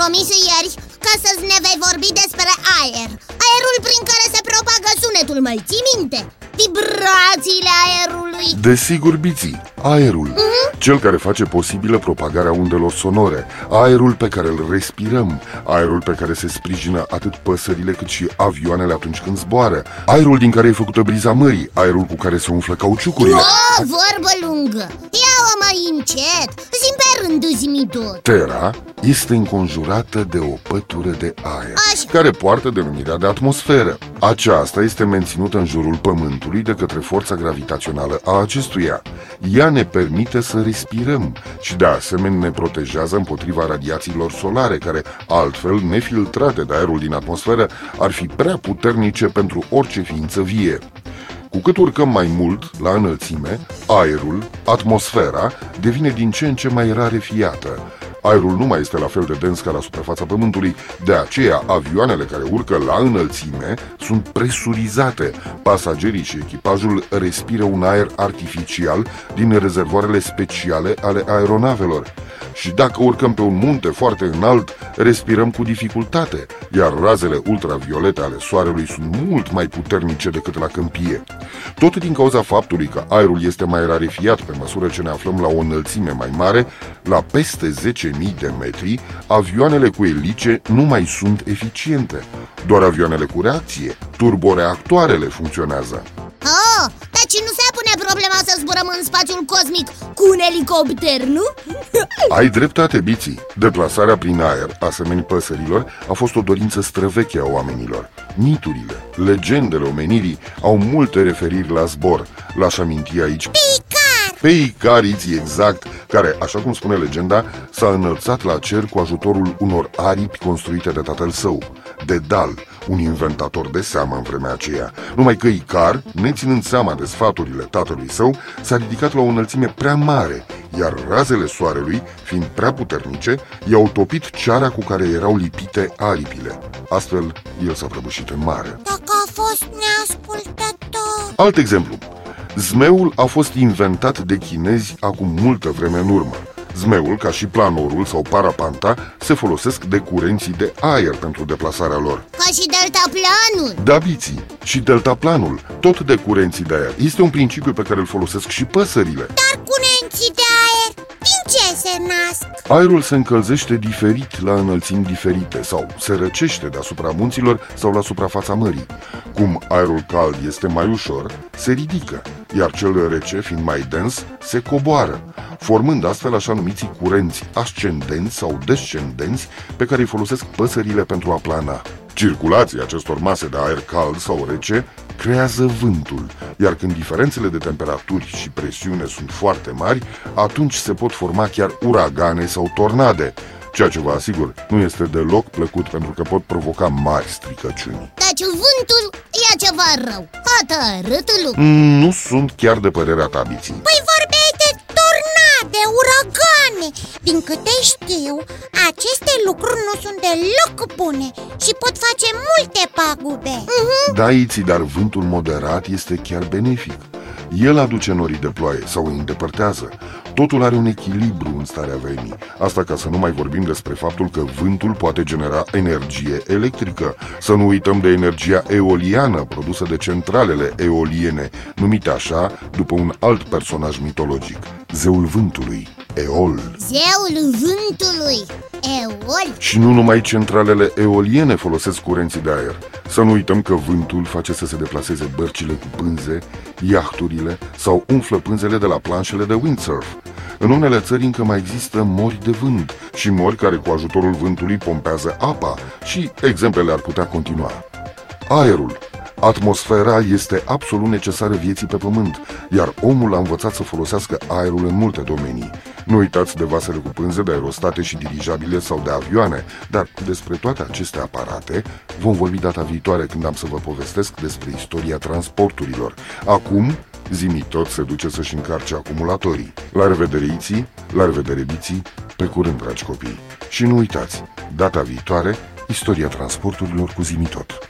ne-ai promis ieri că să ne vei vorbi despre aer. Aerul prin care se propagă sunetul, mai ții minte? Vibrațiile aerului. Desigur, Biții, aerul. Uh-huh. Cel care face posibilă propagarea undelor sonore. Aerul pe care îl respirăm. Aerul pe care se sprijină atât păsările cât și avioanele atunci când zboară. Aerul din care e făcută briza mării. Aerul cu care se umflă cauciucurile. O, vorbă lungă. Ia-o mai încet. Zim pe rând, zi tot Terra este înconjurată de o pătură de aer Așa. Care poartă denumirea de atmosferă. Aceasta este menținută în jurul Pământului de către forța gravitațională a acestuia. Ea ne permite să respirăm și de asemenea ne protejează împotriva radiațiilor solare Care altfel, nefiltrate de aerul din atmosferă, ar fi prea puternice pentru orice ființă vie cu cât urcăm mai mult la înălțime, aerul, atmosfera, devine din ce în ce mai rarefiată. Aerul nu mai este la fel de dens ca la suprafața Pământului, de aceea avioanele care urcă la înălțime sunt presurizate. Pasagerii și echipajul respiră un aer artificial din rezervoarele speciale ale aeronavelor. Și dacă urcăm pe un munte foarte înalt, respirăm cu dificultate, iar razele ultraviolete ale soarelui sunt mult mai puternice decât la câmpie. Tot din cauza faptului că aerul este mai rarefiat pe măsură ce ne aflăm la o înălțime mai mare, la peste 10.000 de metri, avioanele cu elice nu mai sunt eficiente. Doar avioanele cu reacție, turboreactoarele funcționează. Zburăm în spațiul cosmic cu un elicopter, nu? Ai dreptate, Biții. Deplasarea prin aer, asemenea păsărilor, a fost o dorință străveche a oamenilor. Miturile, legendele omenirii au multe referiri la zbor. L-aș aminti aici Picar! pe Icariți exact, care, așa cum spune legenda, s-a înălțat la cer cu ajutorul unor aripi construite de tatăl său, Dedal, un inventator de seamă în vremea aceea. Numai că Icar, neținând seama de sfaturile tatălui său, s-a ridicat la o înălțime prea mare, iar razele soarelui, fiind prea puternice, i-au topit ceara cu care erau lipite aripile. Astfel, el s-a prăbușit în mare. Dacă a fost neascultător Alt exemplu. Zmeul a fost inventat de chinezi acum multă vreme în urmă. Zmeul, ca și planorul sau parapanta, se folosesc de curenții de aer pentru deplasarea lor. Ca și deltaplanul Dabiții și deltaplanul, tot de curenții de aer, este un principiu pe care îl folosesc și păsările. Dar nasc? Aerul se încălzește diferit la înălțimi diferite sau se răcește deasupra munților sau la suprafața mării. Cum aerul cald este mai ușor, se ridică, iar cel rece, fiind mai dens, se coboară, formând astfel așa numiții curenți ascendenți sau descendenți pe care îi folosesc păsările pentru a plana. Circulația acestor mase de aer cald sau rece creează vântul, iar când diferențele de temperaturi și presiune sunt foarte mari, atunci se pot forma chiar uragane sau tornade, ceea ce vă asigur nu este deloc plăcut pentru că pot provoca mari stricăciuni. Deci vântul e ceva rău Hotărât lucru Mm, Nu sunt chiar de părerea ta, Biții. Păi Din câte știu, aceste lucruri nu sunt deloc bune Și pot face multe pagube uh-huh. Da, Iții, dar vântul moderat este chiar benefic. El aduce norii de ploaie sau îi îndepărtează. Totul are un echilibru în starea vremii. Asta ca să nu mai vorbim despre faptul că vântul poate genera energie electrică. Să nu uităm de energia eoliană produsă de centralele eoliene, numite așa după un alt personaj mitologic, zeul vântului, Eol. Zeul vântului, Eol Și nu numai centralele eoliene folosesc curenții de aer. Să nu uităm că vântul face să se deplaseze bărcile cu pânze, iahturile sau umflă pânzele de la planșele de windsurf. În unele țări încă mai există mori de vânt și mori care cu ajutorul vântului pompează apa și exemplele ar putea continua. Aerul. Atmosfera este absolut necesară vieții pe pământ, iar omul a învățat să folosească aerul în multe domenii. Nu uitați de vasele cu pânze, de aerostate și dirijabile sau de avioane, dar despre toate aceste aparate vom vorbi data viitoare când am să vă povestesc despre istoria transporturilor. Acum, Zimi tot se duce să-și încarce acumulatorii. La revedere, Iții, la revedere, Biții, pe curând, dragi copii. Și nu uitați, data viitoare, istoria transporturilor cu Zimi tot. La